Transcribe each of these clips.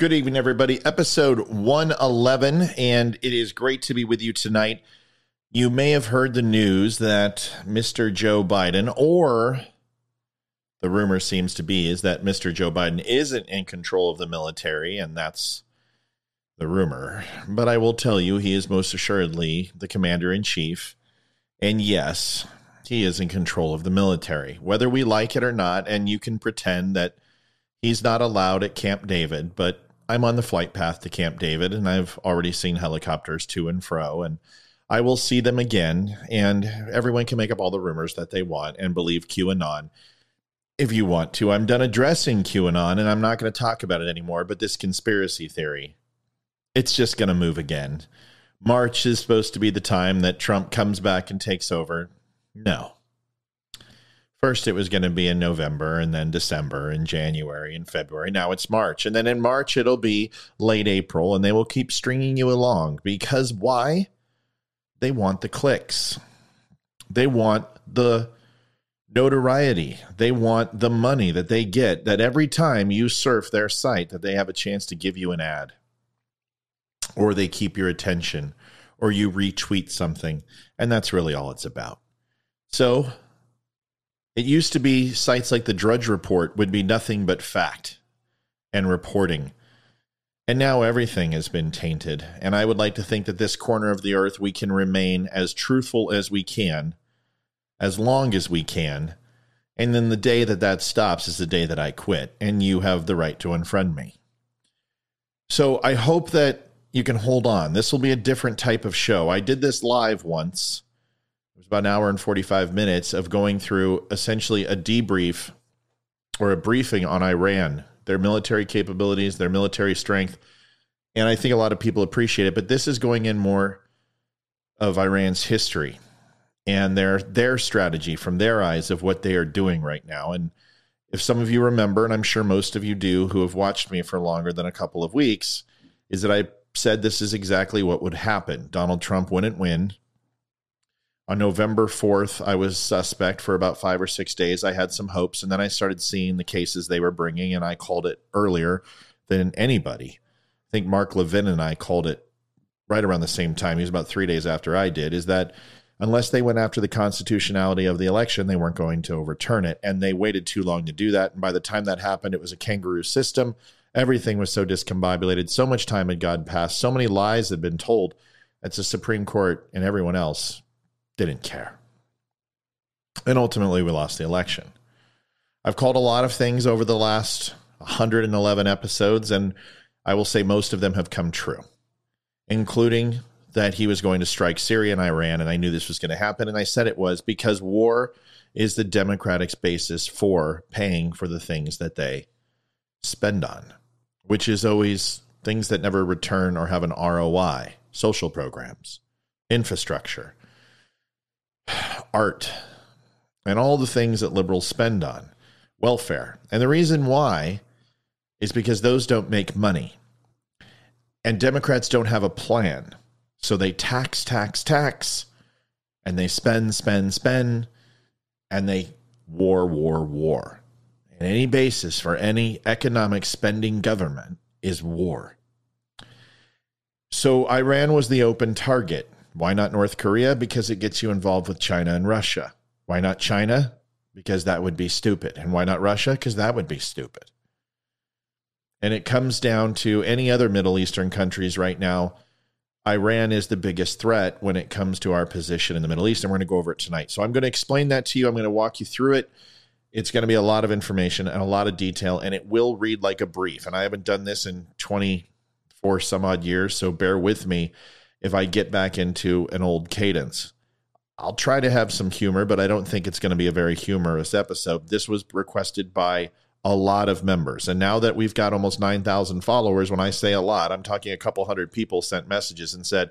Good evening, everybody. Episode 111, and it is great to be with you tonight. You may have heard the news that Mr. Joe Biden, or the rumor seems to be, is that Mr. Joe Biden isn't in control of the military, and that's the rumor. But I will tell you, he is most assuredly the commander in chief. And yes, he is in control of the military, whether we like it or not. And you can pretend that he's not allowed at Camp David, but I'm on the flight path to Camp David, and I've already seen helicopters to and fro, and I will see them again. And everyone can make up all the rumors that they want and believe QAnon if you want to. I'm done addressing QAnon, and I'm not going to talk about it anymore. But this conspiracy theory, it's just going to move again. March is supposed to be the time that Trump comes back and takes over. No, First, it was going to be in November and then December and January and February. Now it's March. And then in March, it'll be late April and they will keep stringing you along because why? They want the clicks, they want the notoriety, they want the money that they get that every time you surf their site that they have a chance to give you an ad or they keep your attention or you retweet something. And that's really all it's about. So it used to be sites like the Drudge Report would be nothing but fact and reporting. And now everything has been tainted. And I would like to think that this corner of the earth, we can remain as truthful as we can, as long as we can. And then the day that that stops is the day that I quit. And you have the right to unfriend me. So I hope that you can hold on. This will be a different type of show. I did this live once was about an hour and 45 minutes of going through essentially a debrief or a briefing on Iran, their military capabilities, their military strength. And I think a lot of people appreciate it, but this is going in more of Iran's history and their their strategy from their eyes of what they are doing right now. And if some of you remember, and I'm sure most of you do who have watched me for longer than a couple of weeks, is that I said this is exactly what would happen. Donald Trump wouldn't win on November 4th, I was suspect for about five or six days. I had some hopes, and then I started seeing the cases they were bringing, and I called it earlier than anybody. I think Mark Levin and I called it right around the same time. He was about three days after I did. Is that unless they went after the constitutionality of the election, they weren't going to overturn it. And they waited too long to do that. And by the time that happened, it was a kangaroo system. Everything was so discombobulated. So much time had gone past. So many lies had been told. It's the Supreme Court and everyone else didn't care. And ultimately, we lost the election. I've called a lot of things over the last 111 episodes, and I will say most of them have come true, including that he was going to strike Syria and Iran, and I knew this was going to happen. And I said it was because war is the Democratic's basis for paying for the things that they spend on, which is always things that never return or have an ROI, social programs, infrastructure, art, and all the things that liberals spend on welfare. And the reason why is because those don't make money. And Democrats don't have a plan. So they tax, tax, tax, and they spend, spend, spend, and they war, war, war. And any basis for any economic spending government is war. So Iran was the open target. Why not North Korea? Because it gets you involved with China and Russia. Why not China? Because that would be stupid. And why not Russia? Because that would be stupid. And it comes down to any other Middle Eastern countries right now. Iran is the biggest threat when it comes to our position in the Middle East. And we're going to go over it tonight. So I'm going to explain that to you. I'm going to walk you through it. It's going to be a lot of information and a lot of detail, and it will read like a brief. And I haven't done this in 24 some odd years, so bear with me if I get back into an old cadence. I'll try to have some humor, but I don't think it's going to be a very humorous episode. This was requested by a lot of members. And now that we've got almost 9,000 followers, when I say a lot, I'm talking a couple hundred people sent messages and said,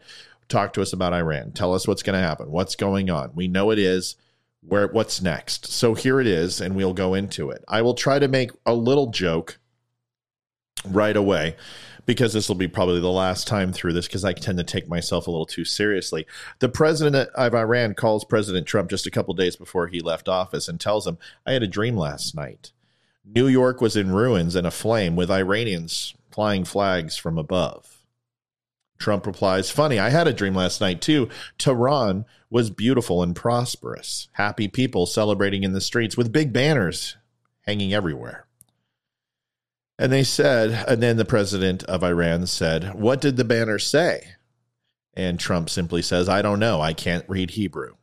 talk to us about Iran. Tell us what's going to happen. What's going on? We know it is. Where what's next? So here it is and we'll go into it. I will try to make a little joke right away because this will be probably the last time through this because I tend to take myself a little too seriously. The president of Iran calls President Trump just a couple days before he left office and tells him, I had a dream last night. New York was in ruins and aflame with Iranians flying flags from above. Trump replies, Funny, I had a dream last night too. Tehran was beautiful and prosperous. Happy people celebrating in the streets with big banners hanging everywhere. And they said, and then the president of Iran said, What did the banner say? And Trump simply says, I don't know. I can't read Hebrew.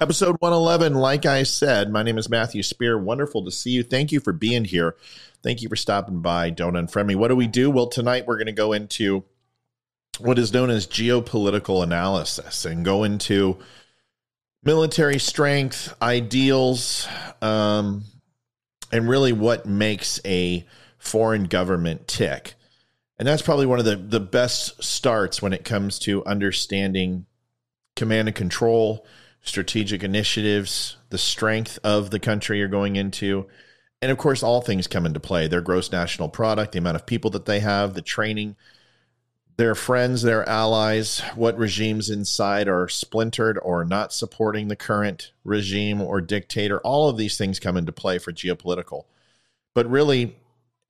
Episode 111, like I said, my name is Matthew Spear. Wonderful to see you. Thank you for being here. Thank you for stopping by. Don't unfriend me. What do we do? Well, tonight we're going to go into what is known as geopolitical analysis and go into military strength, ideals, um, and really what makes a foreign government tick. And that's probably one of the, the best starts when it comes to understanding command and control strategic initiatives, the strength of the country you're going into. And of course, all things come into play their gross national product, the amount of people that they have, the training, their friends, their allies, what regimes inside are splintered or not supporting the current regime or dictator. All of these things come into play for geopolitical. But really,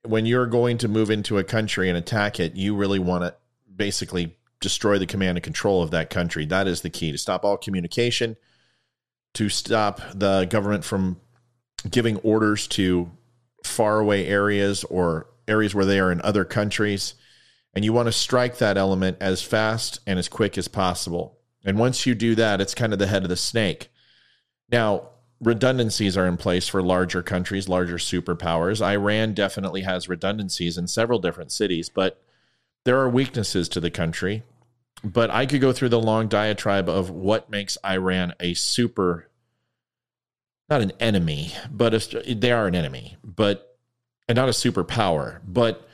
when you're going to move into a country and attack it, you really want to basically destroy the command and control of that country. That is the key to stop all communication, to stop the government from giving orders to faraway areas or areas where they are in other countries. And you want to strike that element as fast and as quick as possible. And once you do that, it's kind of the head of the snake. Now, redundancies are in place for larger countries, larger superpowers. Iran definitely has redundancies in several different cities, but there are weaknesses to the country, but I could go through the long diatribe of what makes Iran a super, not an enemy, but they are an enemy, but and not a superpower. But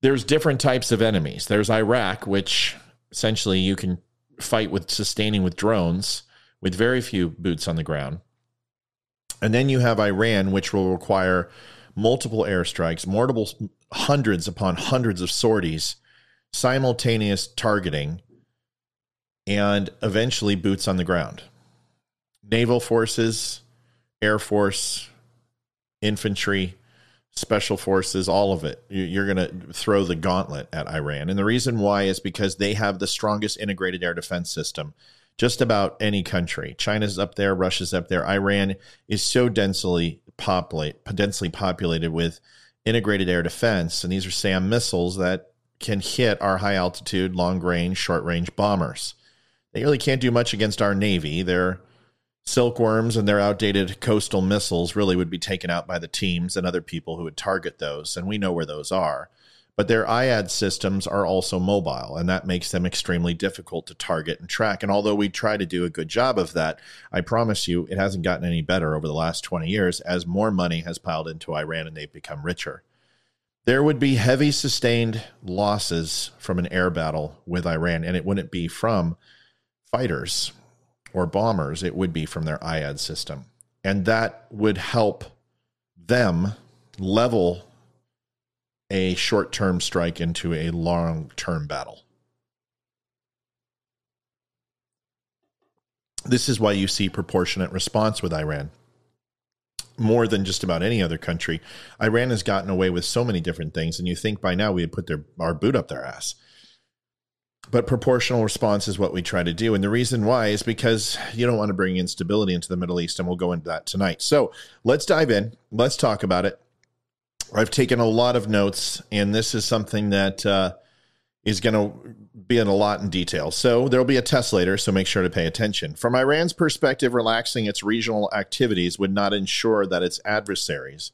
there's different types of enemies. There's Iraq, which essentially you can fight with sustaining with drones with very few boots on the ground. And then you have Iran, which will require multiple airstrikes, multiple hundreds upon hundreds of sorties simultaneous targeting, and eventually boots on the ground. Naval forces, Air Force, infantry, special forces, all of it. You're going to throw the gauntlet at Iran. And the reason why is because they have the strongest integrated air defense system. Just about any country. China's up there, Russia's up there. Iran is so densely populate, densely populated with integrated air defense, and these are SAM missiles that can hit our high altitude, long range, short range bombers. They really can't do much against our Navy. Their silkworms and their outdated coastal missiles really would be taken out by the teams and other people who would target those, and we know where those are. But their IAD systems are also mobile, and that makes them extremely difficult to target and track. And although we try to do a good job of that, I promise you it hasn't gotten any better over the last 20 years as more money has piled into Iran and they've become richer there would be heavy sustained losses from an air battle with Iran, and it wouldn't be from fighters or bombers, it would be from their IAD system. And that would help them level a short term strike into a long term battle. This is why you see proportionate response with Iran more than just about any other country. Iran has gotten away with so many different things, and you think by now we would put their our boot up their ass. But proportional response is what we try to do. And the reason why is because you don't want to bring instability into the Middle East, and we'll go into that tonight. So let's dive in. Let's talk about it. I've taken a lot of notes, and this is something that uh, is going to be in a lot in detail. So there'll be a test later, so make sure to pay attention. From Iran's perspective, relaxing its regional activities would not ensure that its adversaries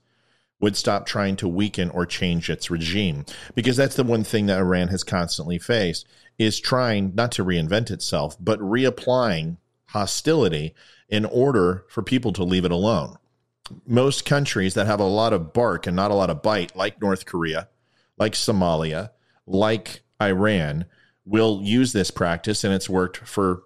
would stop trying to weaken or change its regime because that's the one thing that Iran has constantly faced is trying not to reinvent itself but reapplying hostility in order for people to leave it alone. Most countries that have a lot of bark and not a lot of bite like North Korea like Somalia, like Iran, will use this practice, and it's worked for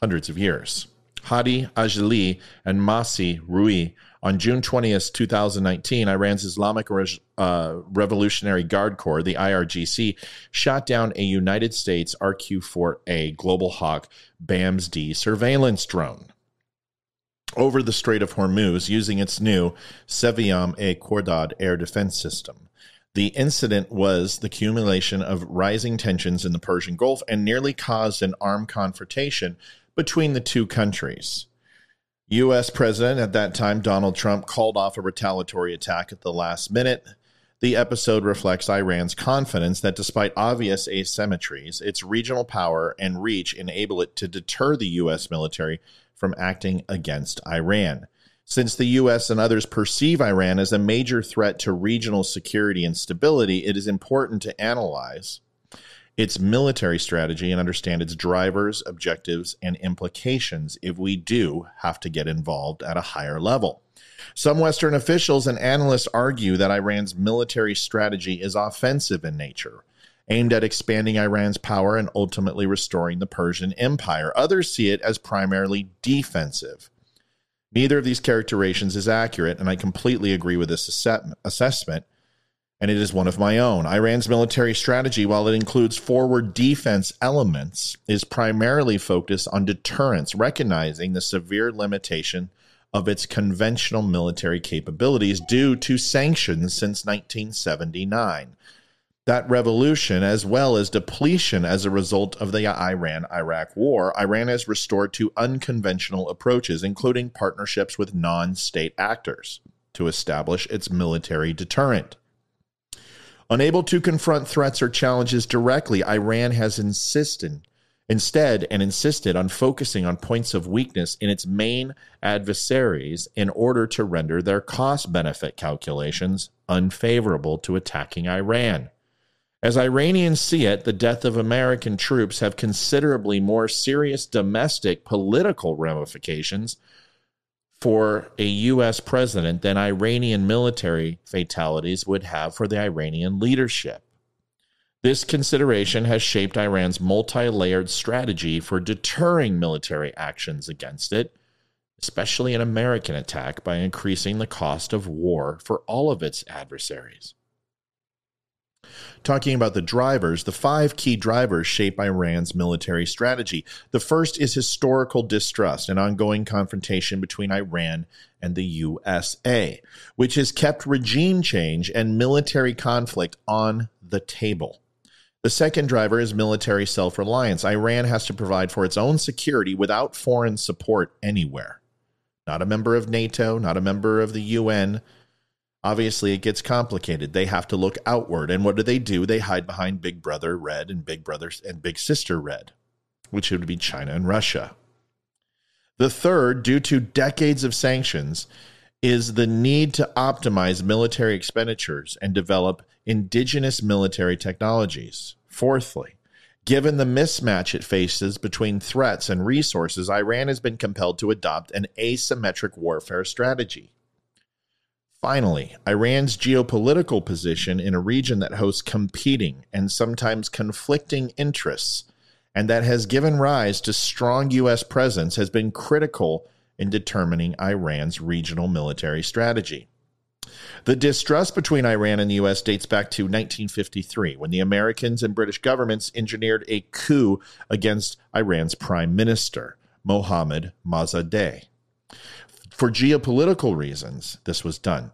hundreds of years. Hadi Ajili and Mahsa Rouhi on June 20th, 2019, Iran's Islamic uh, Revolutionary Guard Corps, the IRGC, shot down a United States RQ 4A Global Hawk BAMS D surveillance drone over the Strait of Hormuz using its new Sevom-e Khordad air defense system. The incident was the accumulation of rising tensions in the Persian Gulf and nearly caused an armed confrontation between the two countries. U.S. President at that time, Donald Trump, called off a retaliatory attack at the last minute. The episode reflects Iran's confidence that despite obvious asymmetries, its regional power and reach enable it to deter the U.S. military from acting against Iran. Since the U.S. and others perceive Iran as a major threat to regional security and stability, it is important to analyze its military strategy and understand its drivers, objectives, and implications if we do have to get involved at a higher level. Some Western officials and analysts argue that Iran's military strategy is offensive in nature, aimed at expanding Iran's power and ultimately restoring the Persian Empire. Others see it as primarily defensive. Neither of these characterizations is accurate, and I completely agree with this assessment and it is one of my own. Iran's military strategy, while it includes forward defense elements, is primarily focused on deterrence, recognizing the severe limitation of its conventional military capabilities due to sanctions since 1979. That revolution, as well as depletion as a result of the Iran Iraq War, Iran has restored to unconventional approaches, including partnerships with non state actors, to establish its military deterrent. Unable to confront threats or challenges directly, Iran has insisted instead and insisted on focusing on points of weakness in its main adversaries in order to render their cost benefit calculations unfavorable to attacking Iran. As Iranians see it, the death of American troops have considerably more serious domestic political ramifications for a U.S. president than Iranian military fatalities would have for the Iranian leadership. This consideration has shaped Iran's multi layered strategy for deterring military actions against it, especially an American attack, by increasing the cost of war for all of its adversaries. Talking about the drivers, the five key drivers shape Iran's military strategy. The first is historical distrust and ongoing confrontation between Iran and the USA, which has kept regime change and military conflict on the table. The second driver is military self reliance. Iran has to provide for its own security without foreign support anywhere. Not a member of NATO, not a member of the UN, obviously it gets complicated. They have to look outward. And what do they do? They hide behind Big Brother Red and Big Brother and Big Sister Red, which would be China and Russia. The third, due to decades of sanctions, is the need to optimize military expenditures and develop indigenous military technologies. Fourthly, given the mismatch it faces between threats and resources, Iran has been compelled to adopt an asymmetric warfare strategy. Finally, Iran's geopolitical position in a region that hosts competing and sometimes conflicting interests and that has given rise to strong U.S. presence has been critical in determining Iran's regional military strategy. The distrust between Iran and the U.S. dates back to 1953 when the Americans and British governments engineered a coup against Iran's prime minister, Mohammad Mosaddegh. For geopolitical reasons, this was done.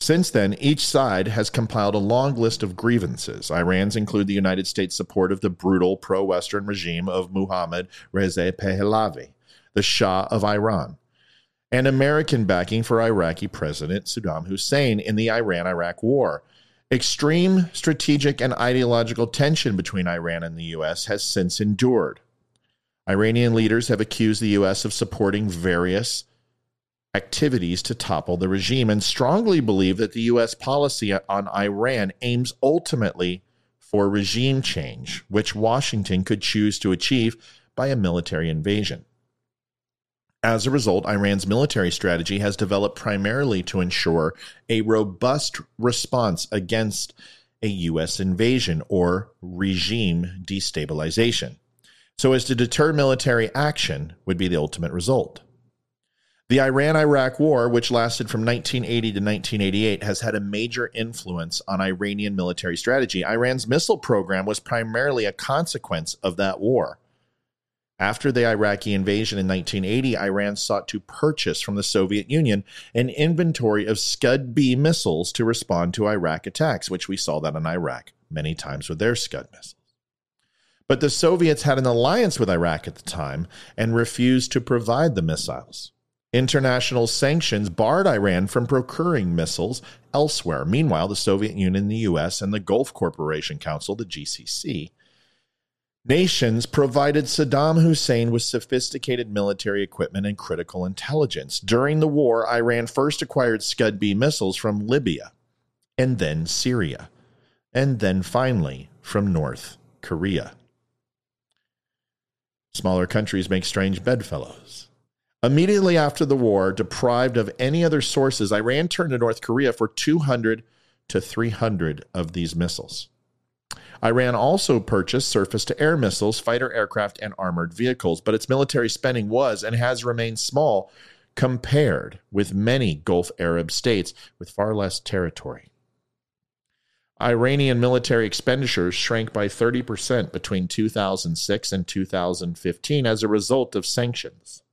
Since then, each side has compiled a long list of grievances. Iran's include the United States' support of the brutal pro Western regime of Mohammad Reza Pahlavi, the Shah of Iran, and American backing for Iraqi President Saddam Hussein in the Iran Iraq War. Extreme strategic and ideological tension between Iran and the U.S. has since endured. Iranian leaders have accused the U.S. of supporting various activities to topple the regime and strongly believe that the U.S. policy on Iran aims ultimately for regime change, which Washington could choose to achieve by a military invasion. As a result, Iran's military strategy has developed primarily to ensure a robust response against a U.S. invasion or regime destabilization, so as to deter military action would be the ultimate result. The Iran Iraq War, which lasted from 1980 to 1988, has had a major influence on Iranian military strategy. Iran's missile program was primarily a consequence of that war. After the Iraqi invasion in 1980, Iran sought to purchase from the Soviet Union an inventory of Scud B missiles to respond to Iraq attacks, which we saw that in Iraq many times with their Scud missiles. But the Soviets had an alliance with Iraq at the time and refused to provide the missiles. International sanctions barred Iran from procuring missiles elsewhere. Meanwhile, the Soviet Union, the US, and the Gulf Cooperation Council, the GCC, nations provided Saddam Hussein with sophisticated military equipment and critical intelligence. During the war, Iran first acquired Scud B missiles from Libya, and then Syria, and then finally from North Korea. Smaller countries make strange bedfellows. Immediately after the war, deprived of any other sources, Iran turned to North Korea for 200 to 300 of these missiles. Iran also purchased surface to air missiles, fighter aircraft, and armored vehicles, but its military spending was and has remained small compared with many Gulf Arab states with far less territory. Iranian military expenditures shrank by 30% between 2006 and 2015 as a result of sanctions.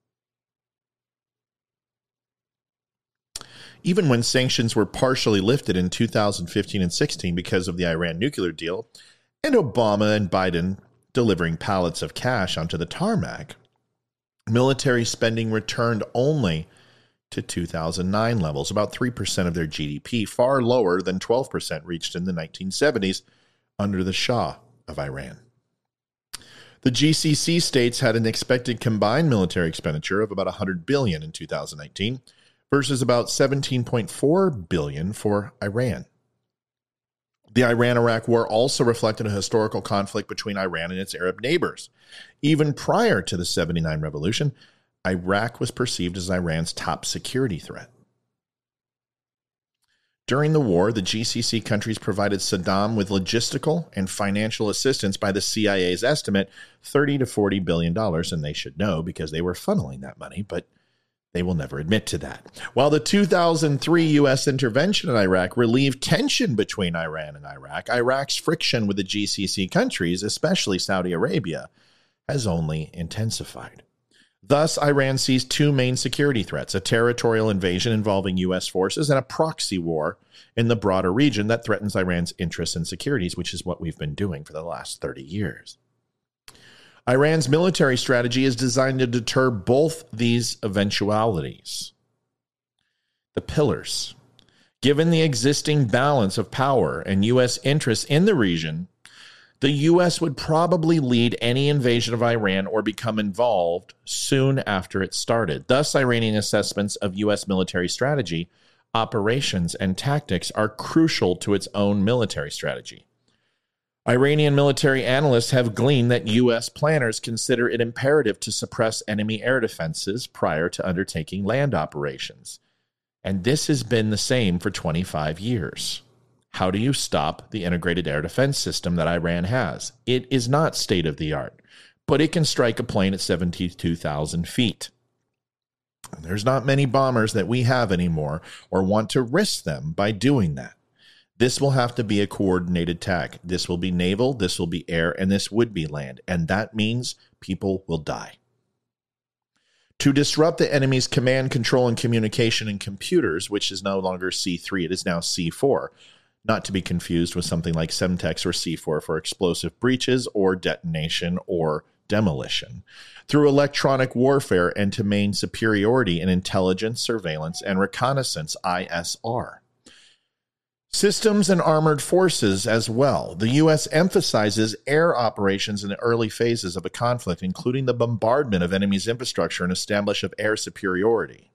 Even when sanctions were partially lifted in 2015 and 16 because of the Iran nuclear deal, and Obama and Biden delivering pallets of cash onto the tarmac, military spending returned only to 2009 levels, about 3% of their GDP, far lower than 12% reached in the 1970s under the Shah of Iran. The GCC states had an expected combined military expenditure of about 100 billion in 2019 versus about 17.4 billion for Iran. The Iran-Iraq war also reflected a historical conflict between Iran and its Arab neighbors. Even prior to the 79 revolution, Iraq was perceived as Iran's top security threat. During the war, the GCC countries provided Saddam with logistical and financial assistance by the CIA's estimate 30 to 40 billion dollars and they should know because they were funneling that money, but they will never admit to that. While the 2003 U.S. intervention in Iraq relieved tension between Iran and Iraq, Iraq's friction with the GCC countries, especially Saudi Arabia, has only intensified. Thus, Iran sees two main security threats a territorial invasion involving U.S. forces and a proxy war in the broader region that threatens Iran's interests and securities, which is what we've been doing for the last 30 years. Iran's military strategy is designed to deter both these eventualities. The pillars. Given the existing balance of power and U.S. interests in the region, the U.S. would probably lead any invasion of Iran or become involved soon after it started. Thus, Iranian assessments of U.S. military strategy, operations, and tactics are crucial to its own military strategy. Iranian military analysts have gleaned that U.S. planners consider it imperative to suppress enemy air defenses prior to undertaking land operations. And this has been the same for 25 years. How do you stop the integrated air defense system that Iran has? It is not state of the art, but it can strike a plane at 72,000 feet. there's not many bombers that we have anymore or want to risk them by doing that. This will have to be a coordinated attack. This will be naval, this will be air, and this would be land. And that means people will die. To disrupt the enemy's command, control, and communication in computers, which is no longer C3, it is now C4, not to be confused with something like Semtex or C4 for explosive breaches or detonation or demolition. Through electronic warfare and to main superiority in intelligence, surveillance, and reconnaissance, ISR. Systems and armored forces as well. The U.S. emphasizes air operations in the early phases of a conflict, including the bombardment of enemy's infrastructure and establishment of air superiority.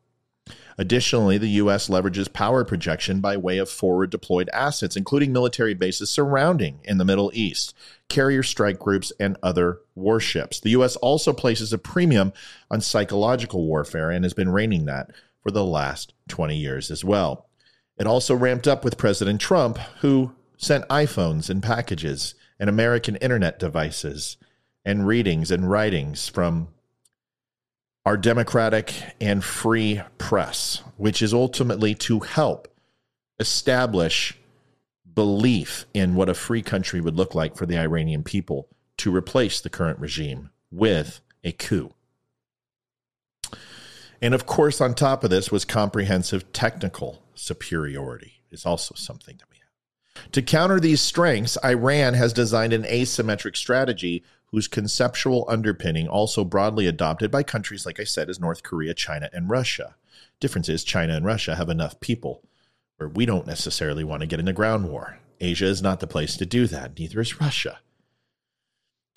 Additionally, the U.S. leverages power projection by way of forward deployed assets, including military bases surrounding in the Middle East, carrier strike groups, and other warships. The U.S. also places a premium on psychological warfare and has been reigning that for the last 20 years as well. It also ramped up with President Trump, who sent iPhones and packages and American internet devices and readings and writings from our democratic and free press, which is ultimately to help establish belief in what a free country would look like for the Iranian people to replace the current regime with a coup. And of course, on top of this was comprehensive technical superiority, is also something that we have. To counter these strengths, Iran has designed an asymmetric strategy whose conceptual underpinning also broadly adopted by countries like I said as North Korea, China, and Russia. Difference is China and Russia have enough people where we don't necessarily want to get in a ground war. Asia is not the place to do that, neither is Russia.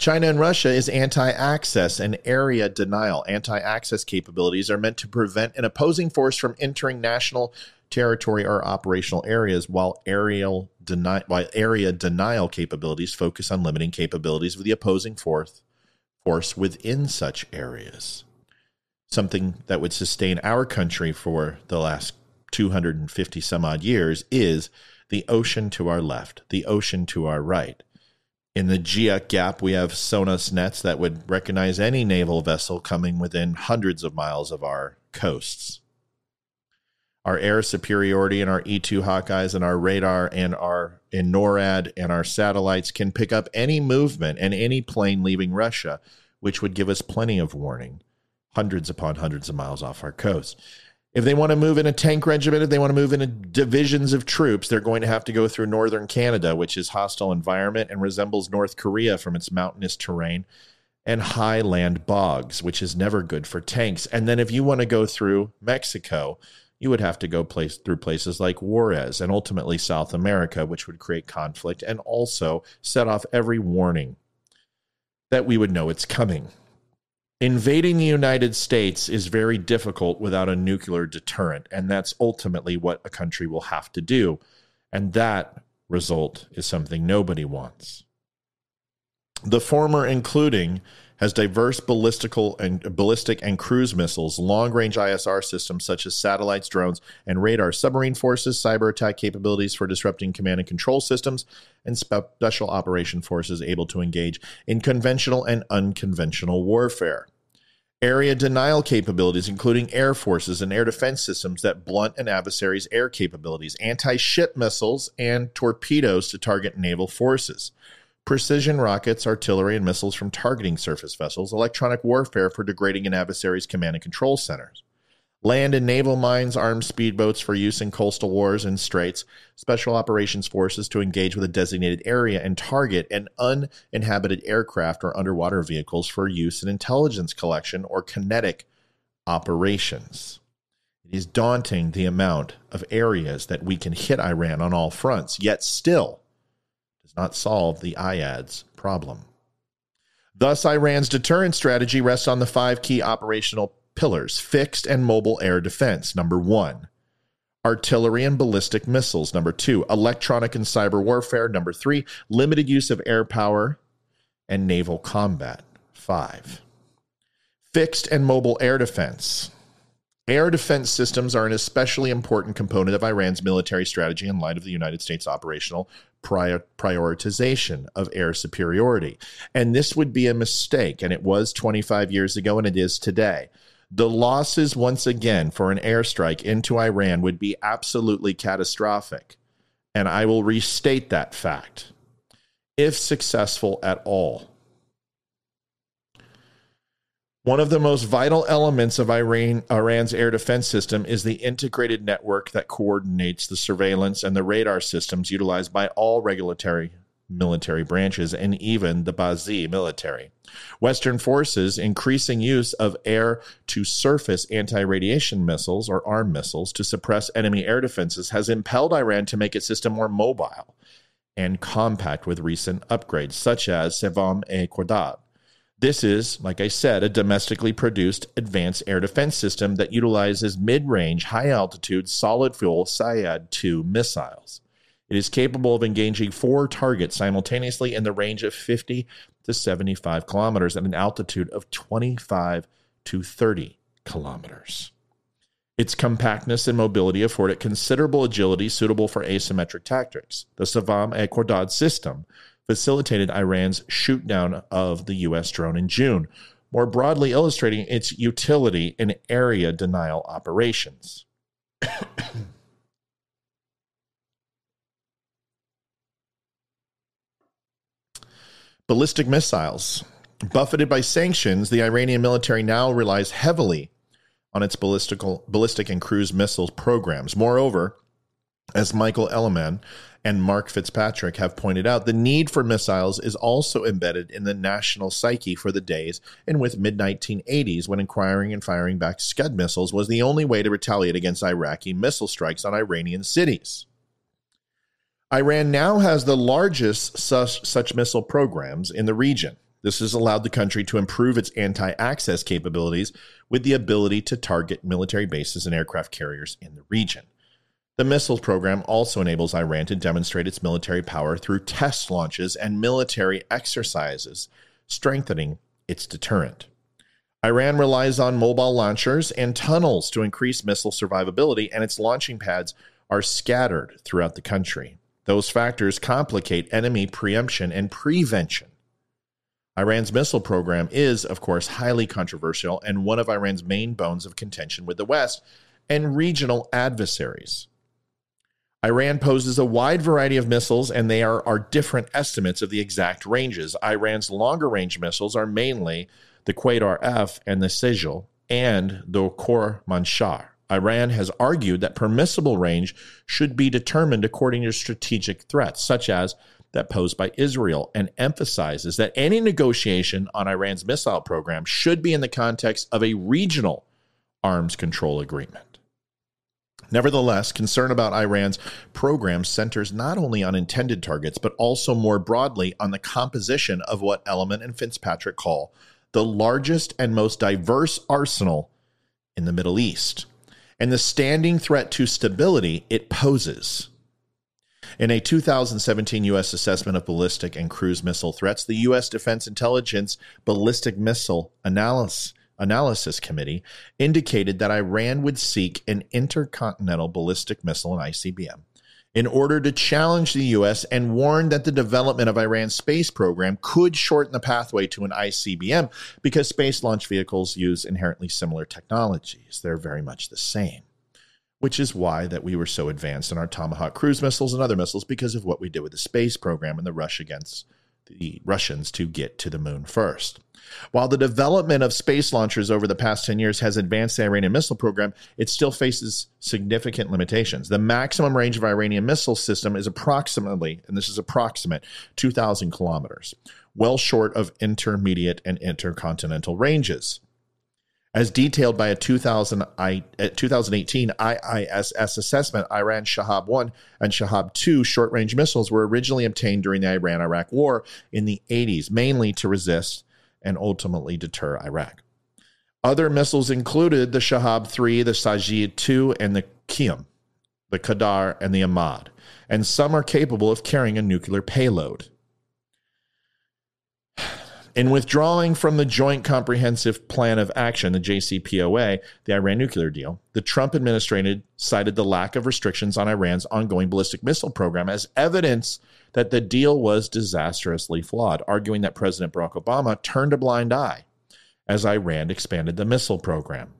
China and Russia is anti access and area denial. Anti access capabilities are meant to prevent an opposing force from entering national territory or operational areas, while aerial deni- while area denial capabilities focus on limiting capabilities of the opposing force, force within such areas. Something that would sustain our country for the last 250 some odd years is the ocean to our left, the ocean to our right in the GIUK gap, we have SONAS nets that would recognize any naval vessel coming within hundreds of miles of our coasts. Our air superiority and our E2 Hawkeyes and our radar and our in NORAD and our satellites can pick up any movement and any plane leaving Russia, which would give us plenty of warning, hundreds upon hundreds of miles off our coast. If they want to move in a tank regiment, if they want to move in divisions of troops, they're going to have to go through northern Canada, which is hostile environment and resembles North Korea from its mountainous terrain, and highland bogs, which is never good for tanks. And then if you want to go through Mexico, you would have to go place through places like Juarez and ultimately South America, which would create conflict and also set off every warning that we would know it's coming. Invading the United States is very difficult without a nuclear deterrent, and that's ultimately what a country will have to do. And that result is something nobody wants. The former, including, has diverse ballistical and ballistic and cruise missiles, long-range ISR systems such as satellites, drones, and radar, submarine forces, cyber attack capabilities for disrupting command and control systems, and special operation forces able to engage in conventional and unconventional warfare area denial capabilities, including air forces and air defense systems that blunt an adversary's air capabilities, anti ship missiles, and torpedoes to target naval forces, precision rockets, artillery, and missiles from targeting surface vessels, electronic warfare for degrading an adversary's command and control centers land and naval mines, armed speedboats for use in coastal wars and straits, special operations forces to engage with a designated area and target an uninhabited aircraft or underwater vehicles for use in intelligence collection or kinetic operations. It is daunting the amount of areas that we can hit Iran on all fronts, yet still does not solve the IADS problem. Thus, Iran's deterrent strategy rests on the five key operational pillars fixed and mobile air defense. Number one, artillery and ballistic missiles. Number two, electronic and cyber warfare. Number three, limited use of air power and naval combat. Five, fixed and mobile air defense. Air defense systems are an especially important component of Iran's military strategy in light of the United States operational prior- prioritization of air superiority. And this would be a mistake, and it was 25 years ago, and it is today. The losses, once again, for an airstrike into Iran would be absolutely catastrophic. And I will restate that fact. If successful at all, one of the most vital elements of Iran, Iran's air defense system is the integrated network that coordinates the surveillance and the radar systems utilized by all regulatory military branches and even the Basij military. Western forces' increasing use of air to surface anti radiation missiles or arm missiles to suppress enemy air defenses has impelled Iran to make its system more mobile and compact with recent upgrades, such as Sevam e Khordad. This is, like I said, a domestically produced advanced air defense system that utilizes mid range, high altitude, solid fuel Sayad 2 missiles. It is capable of engaging four targets simultaneously in the range of 50 to 75 kilometers at an altitude of 25 to 30 kilometers. Its compactness and mobility afford it considerable agility suitable for asymmetric tactics. The Sevom-e Khordad system facilitated Iran's shoot down of the U.S. drone in June, more broadly illustrating its utility in area denial operations. Ballistic missiles. Buffeted by sanctions, the Iranian military now relies heavily on its ballistic and cruise missiles programs. Moreover, as Michael Elleman and Mark Fitzpatrick have pointed out, the need for missiles is also embedded in the national psyche for the days and with mid 1980s when acquiring and firing back Scud missiles was the only way to retaliate against Iraqi missile strikes on Iranian cities. Iran now has the largest such, such missile programs in the region. This has allowed the country to improve its anti access capabilities with the ability to target military bases and aircraft carriers in the region. The missiles program also enables Iran to demonstrate its military power through test launches and military exercises, strengthening its deterrent. Iran relies on mobile launchers and tunnels to increase missile survivability, and its launching pads are scattered throughout the country. Those factors complicate enemy preemption and prevention. Iran's missile program is, of course, highly controversial and one of Iran's main bones of contention with the West and regional adversaries. Iran poses a wide variety of missiles, and they are, different estimates of the exact ranges. Iran's longer range missiles are mainly the Qadr-F and the Sejjil and the Khorramshahr. Iran has argued that permissible range should be determined according to strategic threats, such as that posed by Israel, and emphasizes that any negotiation on Iran's missile program should be in the context of a regional arms control agreement. Nevertheless, concern about Iran's program centers not only on intended targets, but also more broadly on the composition of what Elleman and Fitzpatrick call the largest and most diverse arsenal in the Middle East, and the standing threat to stability it poses. In a 2017 U.S. assessment of ballistic and cruise missile threats, the U.S. Defense Intelligence Ballistic Missile Analysis Analysis Committee indicated that Iran would seek an intercontinental ballistic missile, an ICBM, in order to challenge the U.S. and warned that the development of Iran's space program could shorten the pathway to an ICBM because space launch vehicles use inherently similar technologies. They're very much the same. Which is why that we were so advanced in our Tomahawk cruise missiles and other missiles because of what we did with the space program and the rush against the Russians to get to the moon first. While the development of space launchers over the past 10 years has advanced the Iranian missile program, it still faces significant limitations. The maximum range of Iranian missile system is approximately, and this is approximate, 2,000 kilometers, well short of intermediate and intercontinental ranges. As detailed by a 2000, 2018 IISS assessment, Iran Shahab 1 and Shahab 2 short range missiles were originally obtained during the Iran Iraq War in the 80s, mainly to resist and ultimately deter Iraq. Other missiles included the Shahab 3, the Sajid 2, and the Qiyam, the Qadar, and the Ahmad, and some are capable of carrying a nuclear payload. In withdrawing from the Joint Comprehensive Plan of Action, the JCPOA, the Iran nuclear deal, the Trump administration cited the lack of restrictions on Iran's ongoing ballistic missile program as evidence that the deal was disastrously flawed, arguing that President Barack Obama turned a blind eye as Iran expanded the missile program.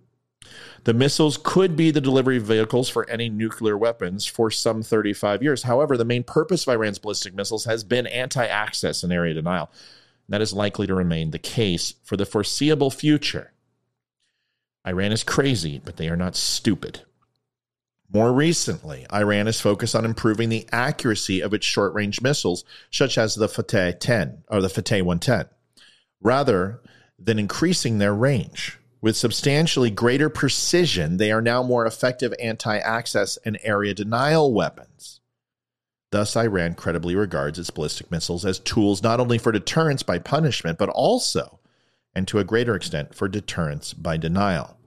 The missiles could be the delivery vehicles for any nuclear weapons for some 35 years. However, the main purpose of Iran's ballistic missiles has been anti access and area denial. That is likely to remain the case for the foreseeable future. Iran is crazy, but they are not stupid. More recently, Iran is focused on improving the accuracy of its short range missiles, such as the Fateh 10 or the Fateh 110, rather than increasing their range. With substantially greater precision, they are now more effective anti access and area denial weapons. Thus, Iran credibly regards its ballistic missiles as tools not only for deterrence by punishment, but also, and to a greater extent, for deterrence by denial.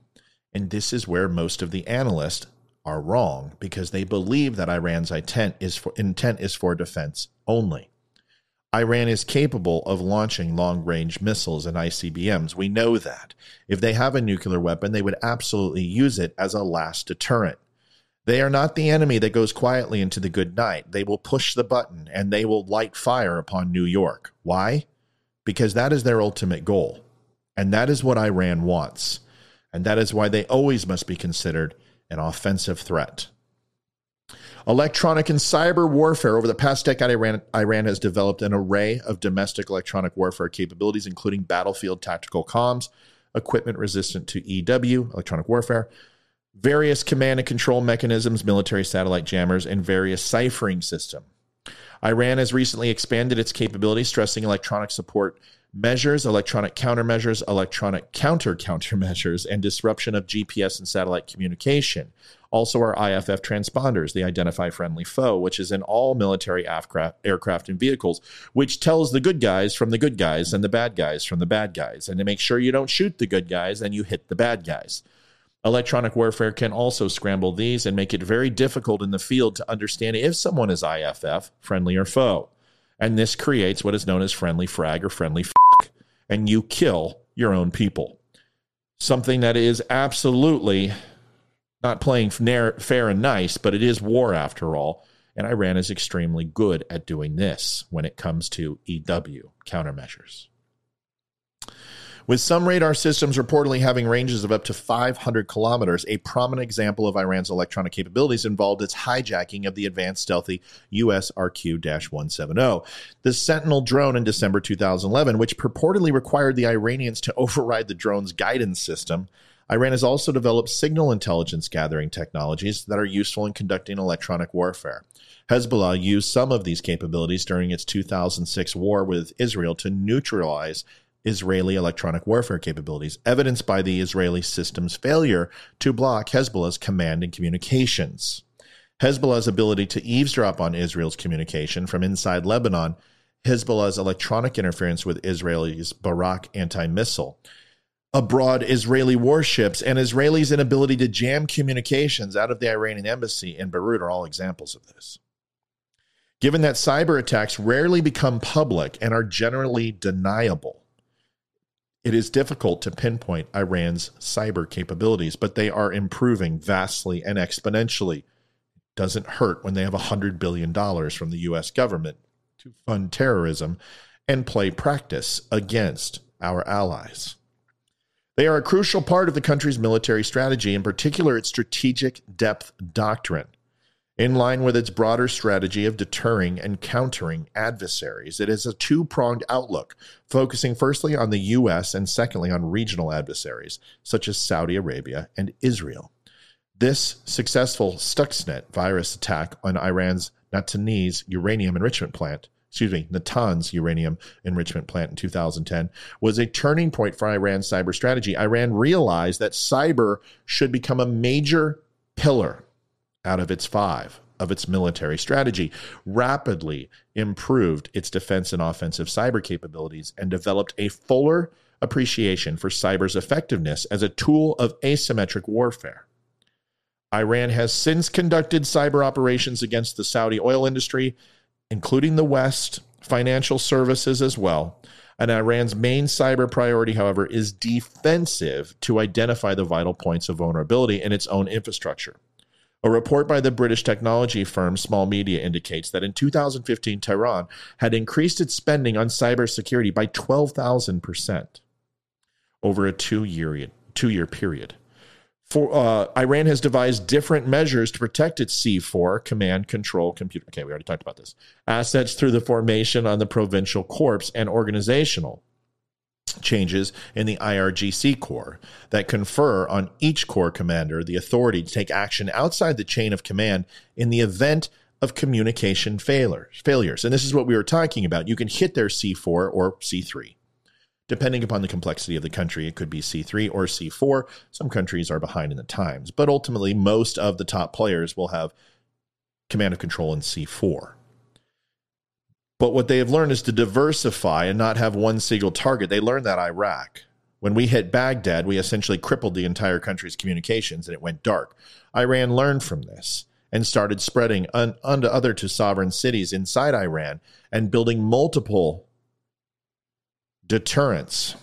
And this is where most of the analysts are wrong because they believe that Iran's intent is for, intent is for defense only. Iran is capable of launching long range missiles and ICBMs. We know that. If they have a nuclear weapon, they would absolutely use it as a last deterrent. They are not the enemy that goes quietly into the good night. They will push the button and they will light fire upon New York. Why? Because that is their ultimate goal. And that is what Iran wants. And that is why they always must be considered an offensive threat. Electronic and cyber warfare. Over the past decade, Iran, Iran has developed an array of domestic electronic warfare capabilities, including battlefield tactical comms, equipment resistant to EW, electronic warfare, various command and control mechanisms, military satellite jammers, and various ciphering system. Iran has recently expanded its capabilities, stressing electronic support measures, electronic countermeasures, electronic counter countermeasures, and disruption of GPS and satellite communication. Also, our IFF transponders, the Identify Friendly Foe, which is in all military aircraft and vehicles, which tells the good guys from the good guys and the bad guys from the bad guys. And to make sure you don't shoot the good guys and you hit the bad guys. Electronic warfare can also scramble these and make it very difficult in the field to understand if someone is IFF, friendly or foe. And this creates what is known as friendly frag or friendly f, and you kill your own people. Something that is absolutely not playing fair and nice, but it is war after all. And Iran is extremely good at doing this when it comes to EW countermeasures with some radar systems reportedly having ranges of up to 500 kilometers. A prominent example of Iran's electronic capabilities involved its hijacking of the advanced stealthy US RQ 170. The Sentinel drone in December 2011, which purportedly required the Iranians to override the drone's guidance system. Iran has also developed signal intelligence gathering technologies that are useful in conducting electronic warfare. Hezbollah used some of these capabilities during its 2006 war with Israel to neutralize Israeli electronic warfare capabilities, evidenced by the Israeli system's failure to block Hezbollah's command and communications. Hezbollah's ability to eavesdrop on Israel's communication from inside Lebanon, Hezbollah's electronic interference with Israel's Barak anti missile, abroad Israeli warships, and Israelis' inability to jam communications out of the Iranian embassy in Beirut are all examples of this. Given that cyber attacks rarely become public and are generally deniable, it is difficult to pinpoint Iran's cyber capabilities, but they are improving vastly and exponentially. Doesn't hurt when they have $100 billion from the US government to fund terrorism and play practice against our allies. They are a crucial part of the country's military strategy, in particular its strategic depth doctrine. In line with its broader strategy of deterring and countering adversaries, it is a two pronged outlook, focusing firstly on the U.S. and secondly on regional adversaries, such as Saudi Arabia and Israel. This successful Stuxnet virus attack on Iran's Natanz uranium enrichment plant, excuse me, Natanz uranium enrichment plant in 2010, was a turning point for Iran's cyber strategy. Iran realized that cyber should become a major pillar out of its five of its military strategy, rapidly improved its defense and offensive cyber capabilities, and developed a fuller appreciation for cyber's effectiveness as a tool of asymmetric warfare. Iran has since conducted cyber operations against the Saudi oil industry, including the West, financial services as well. And Iran's main cyber priority, however, is defensive to identify the vital points of vulnerability in its own infrastructure. A report by the British technology firm Small Media indicates that in 2015, Tehran had increased its spending on cybersecurity by 12,000% over a two year, two year period. For, uh, Iran has devised different measures to protect its C4 command control computer. Okay, we already talked about this. Assets through the formation on the provincial corps and organizational changes in the IRGC Corps that confer on each Corps commander the authority to take action outside the chain of command in the event of communication failures. failures. And this is what we were talking about. You can hit their C4 or C3. Depending upon the complexity of the country, it could be C3 or C4. Some countries are behind in the times, but ultimately, most of the top players will have command of control in C4. But what they have learned is to diversify and not have one single target. They learned that Iraq. When we hit Baghdad, we essentially crippled the entire country's communications and it went dark. Iran learned from this and started spreading un- unto other to sovereign cities inside Iran and building multiple deterrents.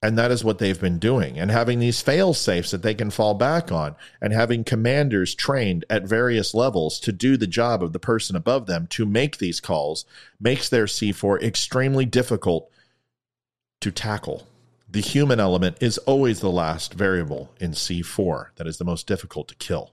And that is what they've been doing. And having these fail safes that they can fall back on, and having commanders trained at various levels to do the job of the person above them to make these calls makes their C4 extremely difficult to tackle. The human element is always the last variable in C4 that is the most difficult to kill.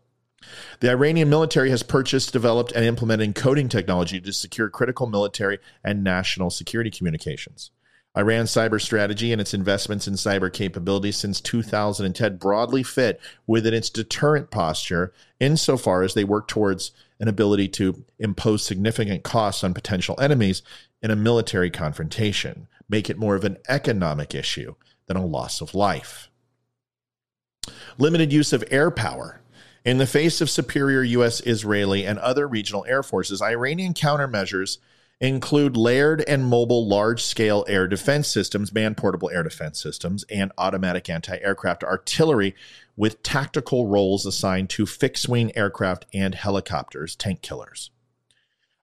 The Iranian military has purchased, developed, and implemented encoding technology to secure critical military and national security communications. Iran's cyber strategy and its investments in cyber capabilities since 2010 broadly fit within its deterrent posture insofar as they work towards an ability to impose significant costs on potential enemies in a military confrontation, make it more of an economic issue than a loss of life. Limited use of air power. In the face of superior U.S., Israeli, and other regional air forces, Iranian countermeasures include layered and mobile large scale air defense systems, man portable air defense systems, and automatic anti aircraft artillery with tactical roles assigned to fixed wing aircraft and helicopters, tank killers.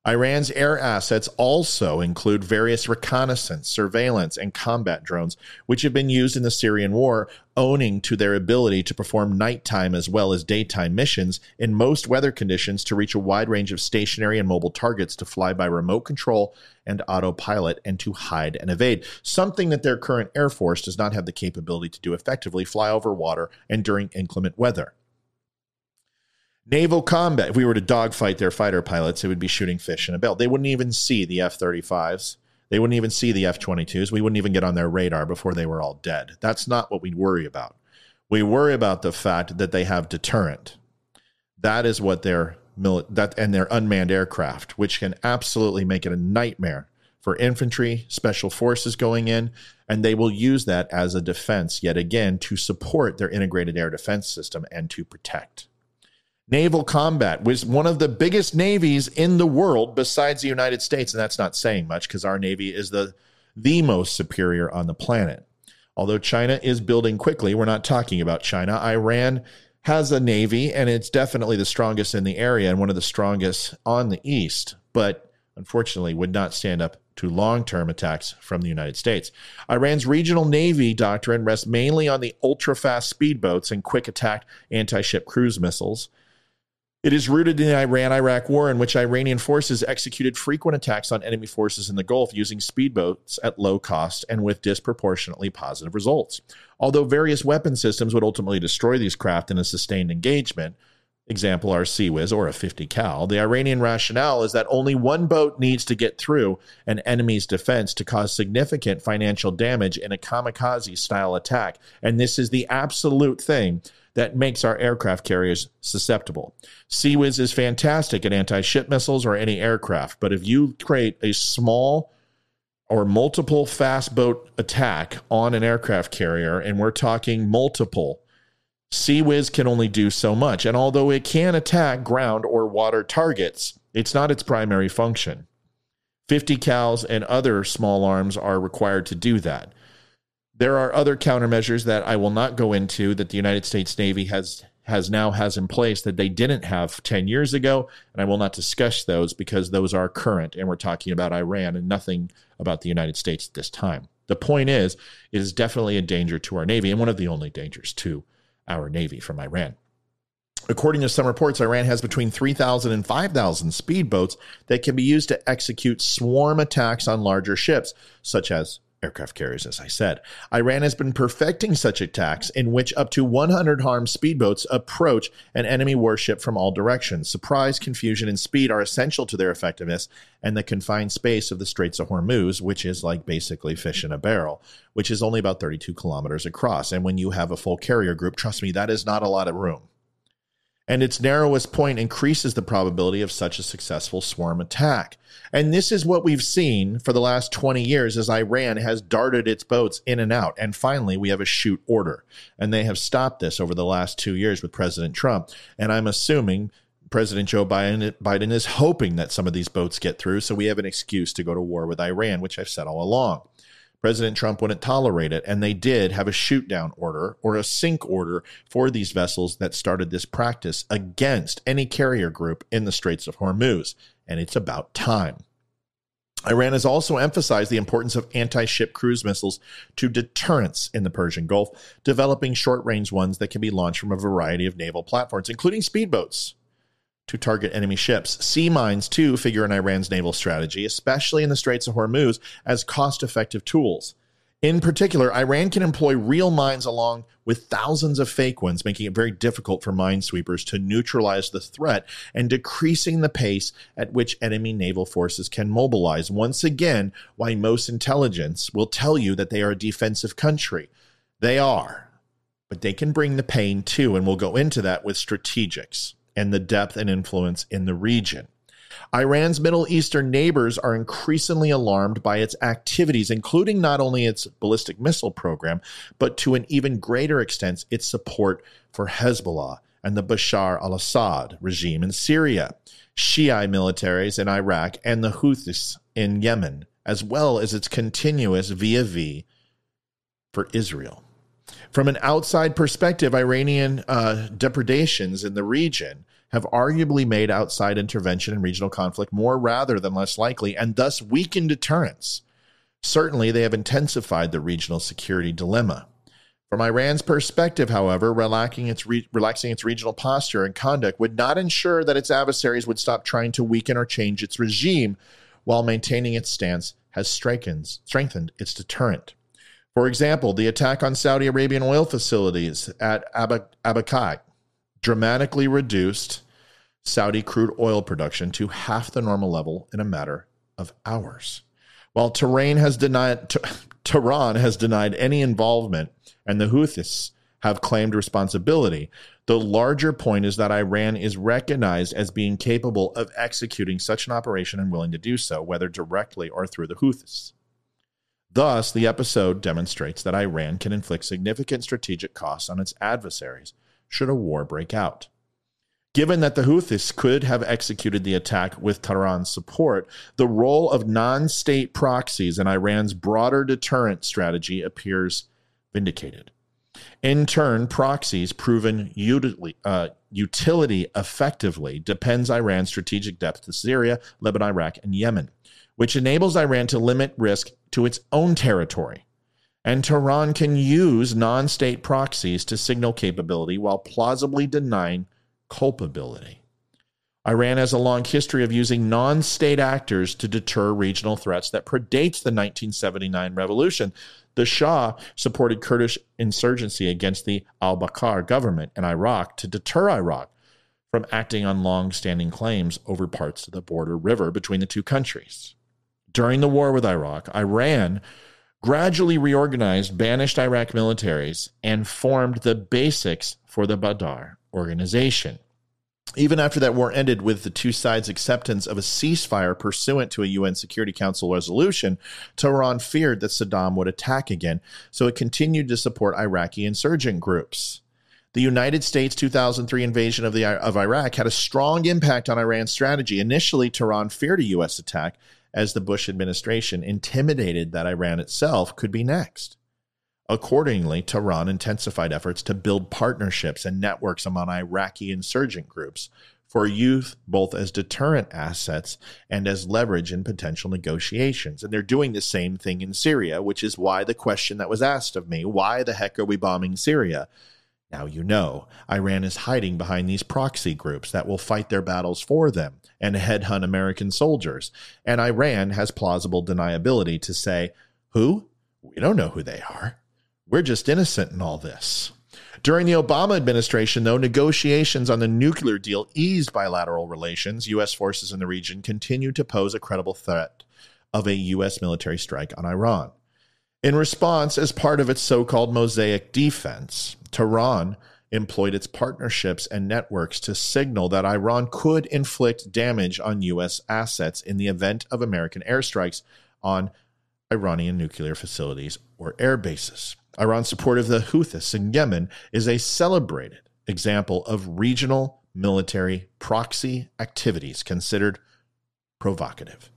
Iran's air assets also include various reconnaissance, surveillance, and combat drones, which have been used in the Syrian war, owning to their ability to perform nighttime as well as daytime missions in most weather conditions to reach a wide range of stationary and mobile targets to fly by remote control and autopilot and to hide and evade, something that their current Air Force does not have the capability to do effectively fly over water and during inclement weather. Naval combat. If we were to dogfight their fighter pilots, it would be shooting fish in a belt. They wouldn't even see the F 35s. They wouldn't even see the F 22s. We wouldn't even get on their radar before they were all dead. That's not what we worry about. We worry about the fact that they have deterrent. That is what their that and their unmanned aircraft, which can absolutely make it a nightmare for infantry, special forces going in, and they will use that as a defense yet again to support their integrated air defense system and to protect naval combat was one of the biggest navies in the world besides the United States and that's not saying much because our navy is the the most superior on the planet although China is building quickly we're not talking about China Iran has a navy and it's definitely the strongest in the area and one of the strongest on the east but unfortunately would not stand up to long term attacks from the United States. Iran's regional navy doctrine rests mainly on the ultra fast speedboats and quick attack anti ship cruise missiles. It is rooted in the Iran Iraq War, in which Iranian forces executed frequent attacks on enemy forces in the Gulf using speedboats at low cost and with disproportionately positive results. Although various weapon systems would ultimately destroy these craft in a sustained engagement, example our CIWS or a 50 cal, the Iranian rationale is that only one boat needs to get through an enemy's defense to cause significant financial damage in a kamikaze style attack. And this is the absolute thing that makes our aircraft carriers susceptible. CIWS is fantastic at anti ship missiles or any aircraft, but if you create a small or multiple fast boat attack on an aircraft carrier, and we're talking multiple, CIWS can only do so much. And although it can attack ground or water targets, it's not its primary function. 50 cals and other small arms are required to do that. There are other countermeasures that I will not go into that the United States Navy has has now has in place that they didn't have 10 years ago and I will not discuss those because those are current and we're talking about Iran and nothing about the United States at this time. The point is it is definitely a danger to our navy and one of the only dangers to our navy from Iran. According to some reports, Iran has between 3,000 and 5,000 speedboats that can be used to execute swarm attacks on larger ships, such as aircraft carriers, as I said. Iran has been perfecting such attacks in which up to 100 harmed speedboats approach an enemy warship from all directions. Surprise, confusion, and speed are essential to their effectiveness, and the confined space of the Straits of Hormuz, which is like basically fish in a barrel, which is only about 32 kilometers across. And when you have a full carrier group, trust me, that is not a lot of room and its narrowest point increases the probability of such a successful swarm attack. And this is what we've seen for the last 20 years as Iran has darted its boats in and out. And finally, we have a shoot order. And they have stopped this over the last two years with President Trump. And I'm assuming President Joe Biden, Biden is hoping that some of these boats get through so we have an excuse to go to war with Iran, which I've said all along. President Trump wouldn't tolerate it, and they did have a shoot down order or a sink order for these vessels that started this practice against any carrier group in the Straits of Hormuz. And it's about time. Iran has also emphasized the importance of anti ship cruise missiles to deterrence in the Persian Gulf, developing short range ones that can be launched from a variety of naval platforms, including speedboats to target enemy ships. Sea mines, too, figure in Iran's naval strategy, especially in the Straits of Hormuz, as cost effective tools. In particular, Iran can employ real mines along with thousands of fake ones, making it very difficult for minesweepers to neutralize the threat and decreasing the pace at which enemy naval forces can mobilize. Once again, why most intelligence will tell you that they are a defensive country. They are, but they can bring the pain too, and we'll go into that with strategics and the depth and influence in the region. Iran's Middle Eastern neighbors are increasingly alarmed by its activities, including not only its ballistic missile program, but to an even greater extent, its support for Hezbollah and the Bashar al Assad regime in Syria, Shia militaries in Iraq, and the Houthis in Yemen, as well as its continuous vis a vis for Israel. From an outside perspective, Iranian uh, depredations in the region have arguably made outside intervention in regional conflict more rather than less likely and thus weakened deterrence. Certainly, they have intensified the regional security dilemma. From Iran's perspective, however, relaxing its, re- relaxing its regional posture and conduct would not ensure that its adversaries would stop trying to weaken or change its regime while maintaining its stance has strengthened, strengthened its deterrent. For example, the attack on Saudi Arabian oil facilities at Abqaiq dramatically reduced Saudi crude oil production to half the normal level in a matter of hours. While Tehran has denied Tehran has denied any involvement and the Houthis have claimed responsibility, the larger point is that Iran is recognized as being capable of executing such an operation and willing to do so, whether directly or through the Houthis. Thus, the episode demonstrates that Iran can inflict significant strategic costs on its adversaries should a war break out. Given that the Houthis could have executed the attack with Tehran's support, the role of non state proxies in Iran's broader deterrent strategy appears vindicated. In turn, proxies proven utility, uh, utility effectively depends Iran's strategic depth to Syria, Lebanon, Iraq, and Yemen which enables Iran to limit risk to its own territory. And Tehran can use non state proxies to signal capability while plausibly denying culpability. Iran has a long history of using non state actors to deter regional threats that predates the 1979 revolution. The Shah supported Kurdish insurgency against the al Bakr government in Iraq to deter Iraq from acting on long standing claims over parts of the border river between the two countries during the war with Iraq, Iran gradually reorganized banished Iraq militaries and formed the basics for the Badr organization. Even after that war ended with the two sides' acceptance of a ceasefire pursuant to a UN Security Council resolution, Tehran feared that Saddam would attack again, so it continued to support Iraqi insurgent groups. The United States 2003 invasion of, the, of Iraq had a strong impact on Iran's strategy. Initially, Tehran feared a U.S. attack, as the Bush administration intimidated that Iran itself could be next. Accordingly, Tehran intensified efforts to build partnerships and networks among Iraqi insurgent groups for youth, both as deterrent assets and as leverage in potential negotiations. And they're doing the same thing in Syria, which is why the question that was asked of me why the heck are we bombing Syria? Now you know Iran is hiding behind these proxy groups that will fight their battles for them and headhunt American soldiers. And Iran has plausible deniability to say, Who? We don't know who they are. We're just innocent in all this. During the Obama administration, though, negotiations on the nuclear deal eased bilateral relations. U.S. forces in the region continued to pose a credible threat of a U.S. military strike on Iran. In response, as part of its so called Mosaic defense, Tehran employed its partnerships and networks to signal that Iran could inflict damage on U.S. assets in the event of American airstrikes on Iranian nuclear facilities or air bases. Iran's support of the Houthis in Yemen is a celebrated example of regional military proxy activities considered provocative.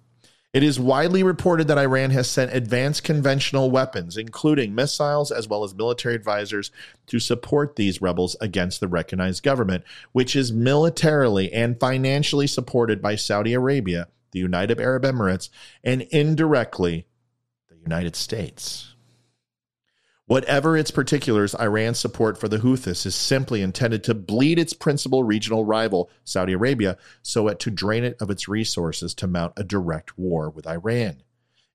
It is widely reported that Iran has sent advanced conventional weapons, including missiles as well as military advisors, to support these rebels against the recognized government, which is militarily and financially supported by Saudi Arabia, the United Arab Emirates, and indirectly the United States. Whatever its particulars, Iran's support for the Houthis is simply intended to bleed its principal regional rival, Saudi Arabia, so as to drain it of its resources to mount a direct war with Iran.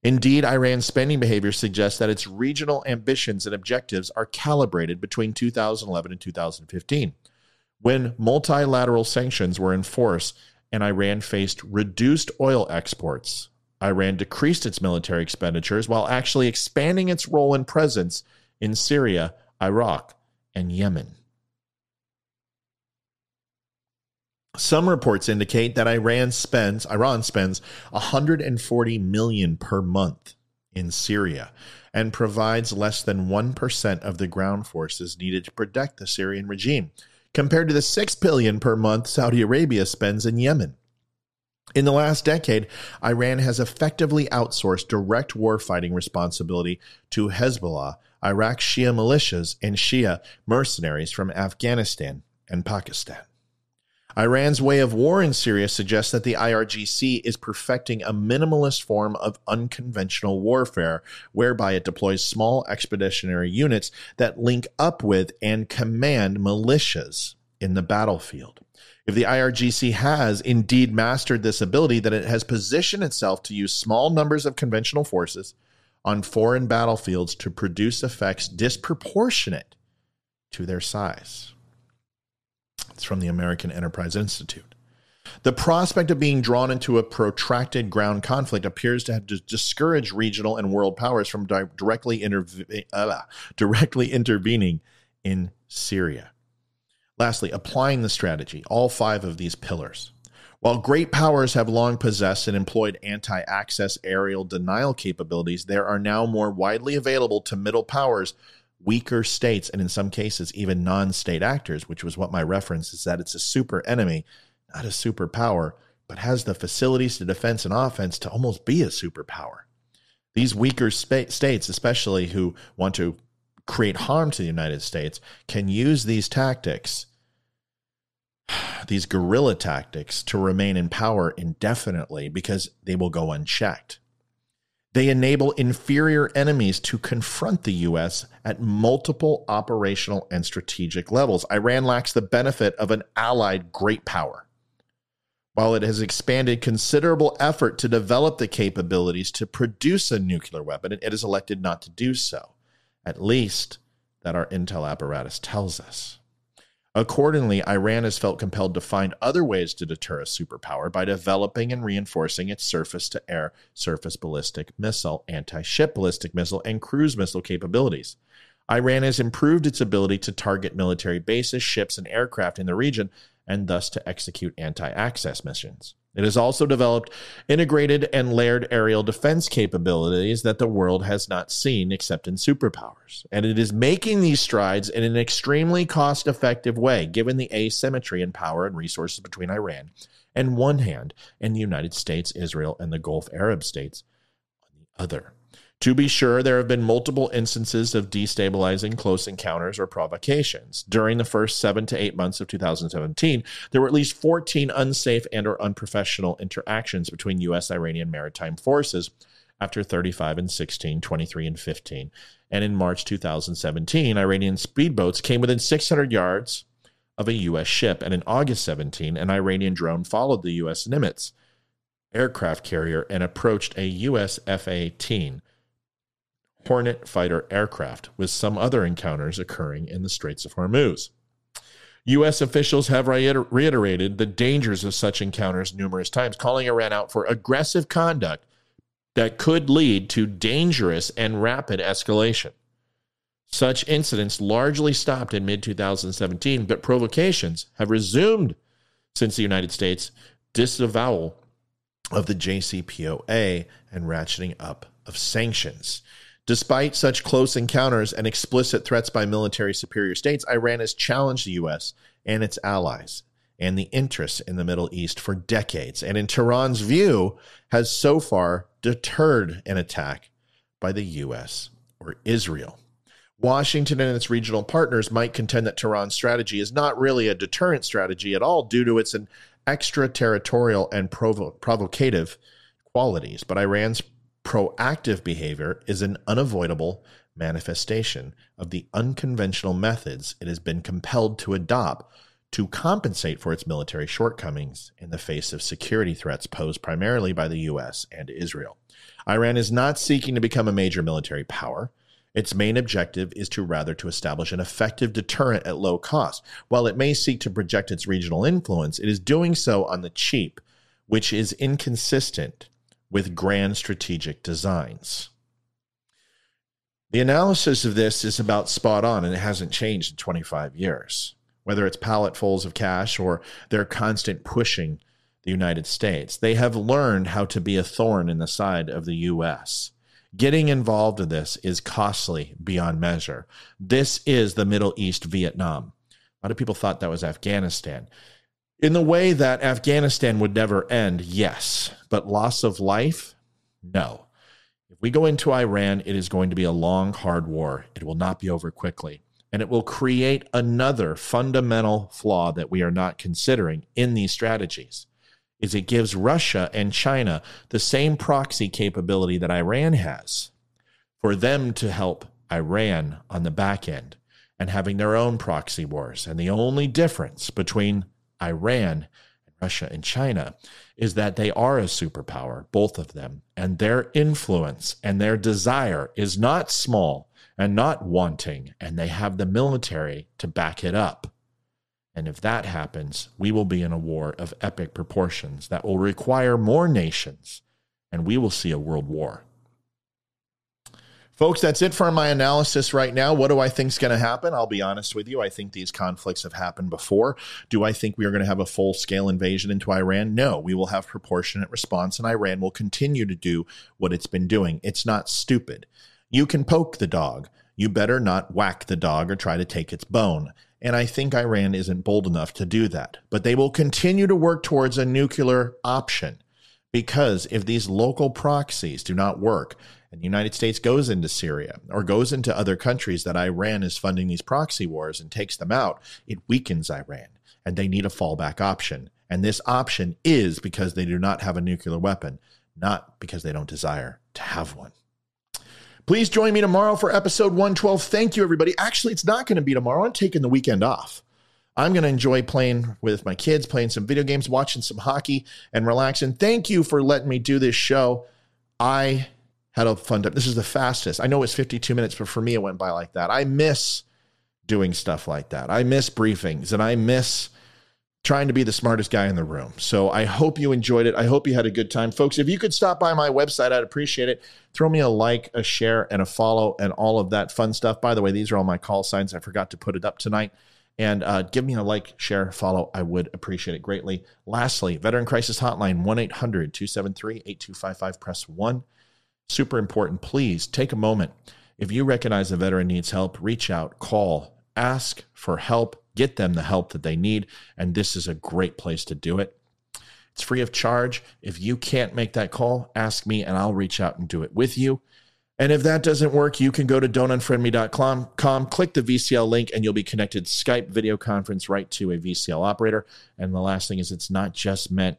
Indeed, Iran's spending behavior suggests that its regional ambitions and objectives are calibrated between 2011 and 2015, when multilateral sanctions were in force and Iran faced reduced oil exports. Iran decreased its military expenditures while actually expanding its role and presence in Syria, Iraq, and Yemen. Some reports indicate that Iran spends Iran spends 140 million per month in Syria and provides less than 1% of the ground forces needed to protect the Syrian regime compared to the 6 billion per month Saudi Arabia spends in Yemen. In the last decade, Iran has effectively outsourced direct warfighting responsibility to Hezbollah, Iraq Shia militias, and Shia mercenaries from Afghanistan and Pakistan. Iran's way of war in Syria suggests that the IRGC is perfecting a minimalist form of unconventional warfare, whereby it deploys small expeditionary units that link up with and command militias in the battlefield. If the IRGC has indeed mastered this ability, then it has positioned itself to use small numbers of conventional forces on foreign battlefields to produce effects disproportionate to their size. It's from the American Enterprise Institute. The prospect of being drawn into a protracted ground conflict appears to have discouraged regional and world powers from di- directly, interve- uh, directly intervening in Syria. Lastly, applying the strategy, all five of these pillars. While great powers have long possessed and employed anti access aerial denial capabilities, there are now more widely available to middle powers, weaker states, and in some cases, even non state actors, which was what my reference is that it's a super enemy, not a superpower, but has the facilities to defense and offense to almost be a superpower. These weaker spa- states, especially who want to create harm to the United States, can use these tactics these guerrilla tactics to remain in power indefinitely because they will go unchecked. They enable inferior enemies to confront the U.S. at multiple operational and strategic levels. Iran lacks the benefit of an allied great power. While it has expanded considerable effort to develop the capabilities to produce a nuclear weapon, it has elected not to do so, at least that our intel apparatus tells us. Accordingly, Iran has felt compelled to find other ways to deter a superpower by developing and reinforcing its surface to air, surface ballistic missile, anti ship ballistic missile, and cruise missile capabilities. Iran has improved its ability to target military bases, ships, and aircraft in the region, and thus to execute anti access missions. It has also developed integrated and layered aerial defense capabilities that the world has not seen except in superpowers. And it is making these strides in an extremely cost effective way, given the asymmetry in power and resources between Iran and one hand and the United States, Israel, and the Gulf Arab states on the other. To be sure, there have been multiple instances of destabilizing close encounters or provocations. During the first seven to eight months of 2017, there were at least 14 unsafe and or unprofessional interactions between U.S. Iranian maritime forces after 35 and 16, 23 and 15. And in March 2017, Iranian speedboats came within 600 yards of a U.S. ship. And in August 17, an Iranian drone followed the U.S. Nimitz aircraft carrier and approached a U.S. F 18 Hornet fighter aircraft, with some other encounters occurring in the Straits of Hormuz. U.S. officials have reiterated the dangers of such encounters numerous times, calling Iran out for aggressive conduct that could lead to dangerous and rapid escalation. Such incidents largely stopped in mid 2017, but provocations have resumed since the United States disavowal of the JCPOA and ratcheting up of sanctions. Despite such close encounters and explicit threats by military superior states, Iran has challenged the U.S. and its allies and the interests in the Middle East for decades, and in Tehran's view, has so far deterred an attack by the U.S. or Israel. Washington and its regional partners might contend that Tehran's strategy is not really a deterrent strategy at all due to its extraterritorial and provo- provocative qualities. But Iran's proactive behavior is an unavoidable manifestation of the unconventional methods it has been compelled to adopt to compensate for its military shortcomings in the face of security threats posed primarily by the U.S. and Israel. Iran is not seeking to become a major military power. Its main objective is to rather to establish an effective deterrent at low cost. While it may seek to project its regional influence, it is doing so on the cheap, which is inconsistent with grand strategic designs. The analysis of this is about spot on and it hasn't changed in 25 years. Whether it's palletfuls of cash or their constant pushing the United States, they have learned how to be a thorn in the side of the U.S. Getting involved in this is costly beyond measure. This is the Middle East Vietnam. A lot of people thought that was Afghanistan. In the way that Afghanistan would never end, yes, but loss of life, no. If we go into Iran, it is going to be a long, hard war. It will not be over quickly. And it will create another fundamental flaw that we are not considering in these strategies is it gives Russia and China the same proxy capability that Iran has for them to help Iran on the back end and having their own proxy wars. And the only difference between Iran Russia and China is that they are a superpower, both of them, and their influence and their desire is not small and not wanting, and they have the military to back it up. And if that happens, we will be in a war of epic proportions that will require more nations, and we will see a world war. Folks, that's it for my analysis right now. What do I think is going to happen? I'll be honest with you. I think these conflicts have happened before. Do I think we are going to have a full scale invasion into Iran? No. We will have proportionate response, and Iran will continue to do what it's been doing. It's not stupid. You can poke the dog. You better not whack the dog or try to take its bone. And I think Iran isn't bold enough to do that. But they will continue to work towards a nuclear option because if these local proxies do not work and the United States goes into Syria or goes into other countries that Iran is funding these proxy wars and takes them out, it weakens Iran and they need a fallback option. And this option is because they do not have a nuclear weapon, not because they don't desire to have one. Please join me tomorrow for episode 112. Thank you, everybody. Actually, it's not going to be tomorrow. I'm taking the weekend off. I'm going to enjoy playing with my kids, playing some video games, watching some hockey, and relaxing. Thank you for letting me do this show. I had a fun time. This is the fastest. I know it's 52 minutes, but for me, it went by like that. I miss doing stuff like that. I miss briefings and I miss trying to be the smartest guy in the room. So I hope you enjoyed it. I hope you had a good time. Folks, if you could stop by my website, I'd appreciate it. Throw me a like, a share, and a follow, and all of that fun stuff. By the way, these are all my call signs. I forgot to put it up tonight. And uh, give me a like, share, follow. I would appreciate it greatly. Lastly, Veteran Crisis Hotline 1 800 273 8255. Press 1. Super important. Please take a moment. If you recognize a veteran needs help, reach out, call, ask for help get them the help that they need. And this is a great place to do it. It's free of charge. If you can't make that call, ask me and I'll reach out and do it with you. And if that doesn't work, you can go to don'tunfriendme.com, click the VCL link, and you'll be connected Skype video conference right to a VCL operator. And the last thing is, it's not just meant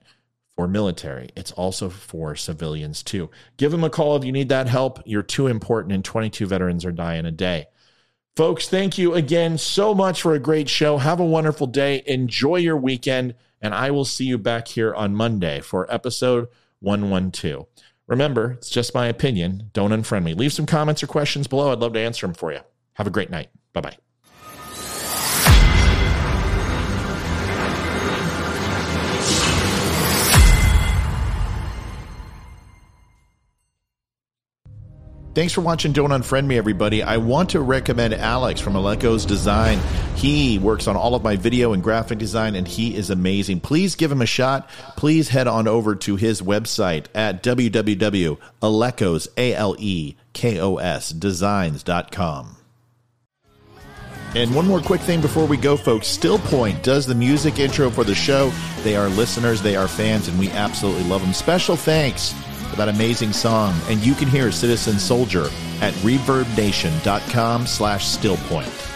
for military, it's also for civilians too. Give them a call if you need that help. You're too important, and 22 veterans are dying a day. Folks, thank you again so much for a great show. Have a wonderful day. Enjoy your weekend. And I will see you back here on Monday for episode 112. Remember, it's just my opinion. Don't unfriend me. Leave some comments or questions below. I'd love to answer them for you. Have a great night. Bye bye. Thanks for watching Don't Unfriend Me, everybody. I want to recommend Alex from Alekos Design. He works on all of my video and graphic design, and he is amazing. Please give him a shot. Please head on over to his website at www.alekos, A-L-E-K-O-S, designs.com. And one more quick thing before we go, folks. Still Point does the music intro for the show. They are listeners, they are fans, and we absolutely love them. Special thanks that amazing song. And you can hear Citizen Soldier at reverbnation.com slash stillpoint.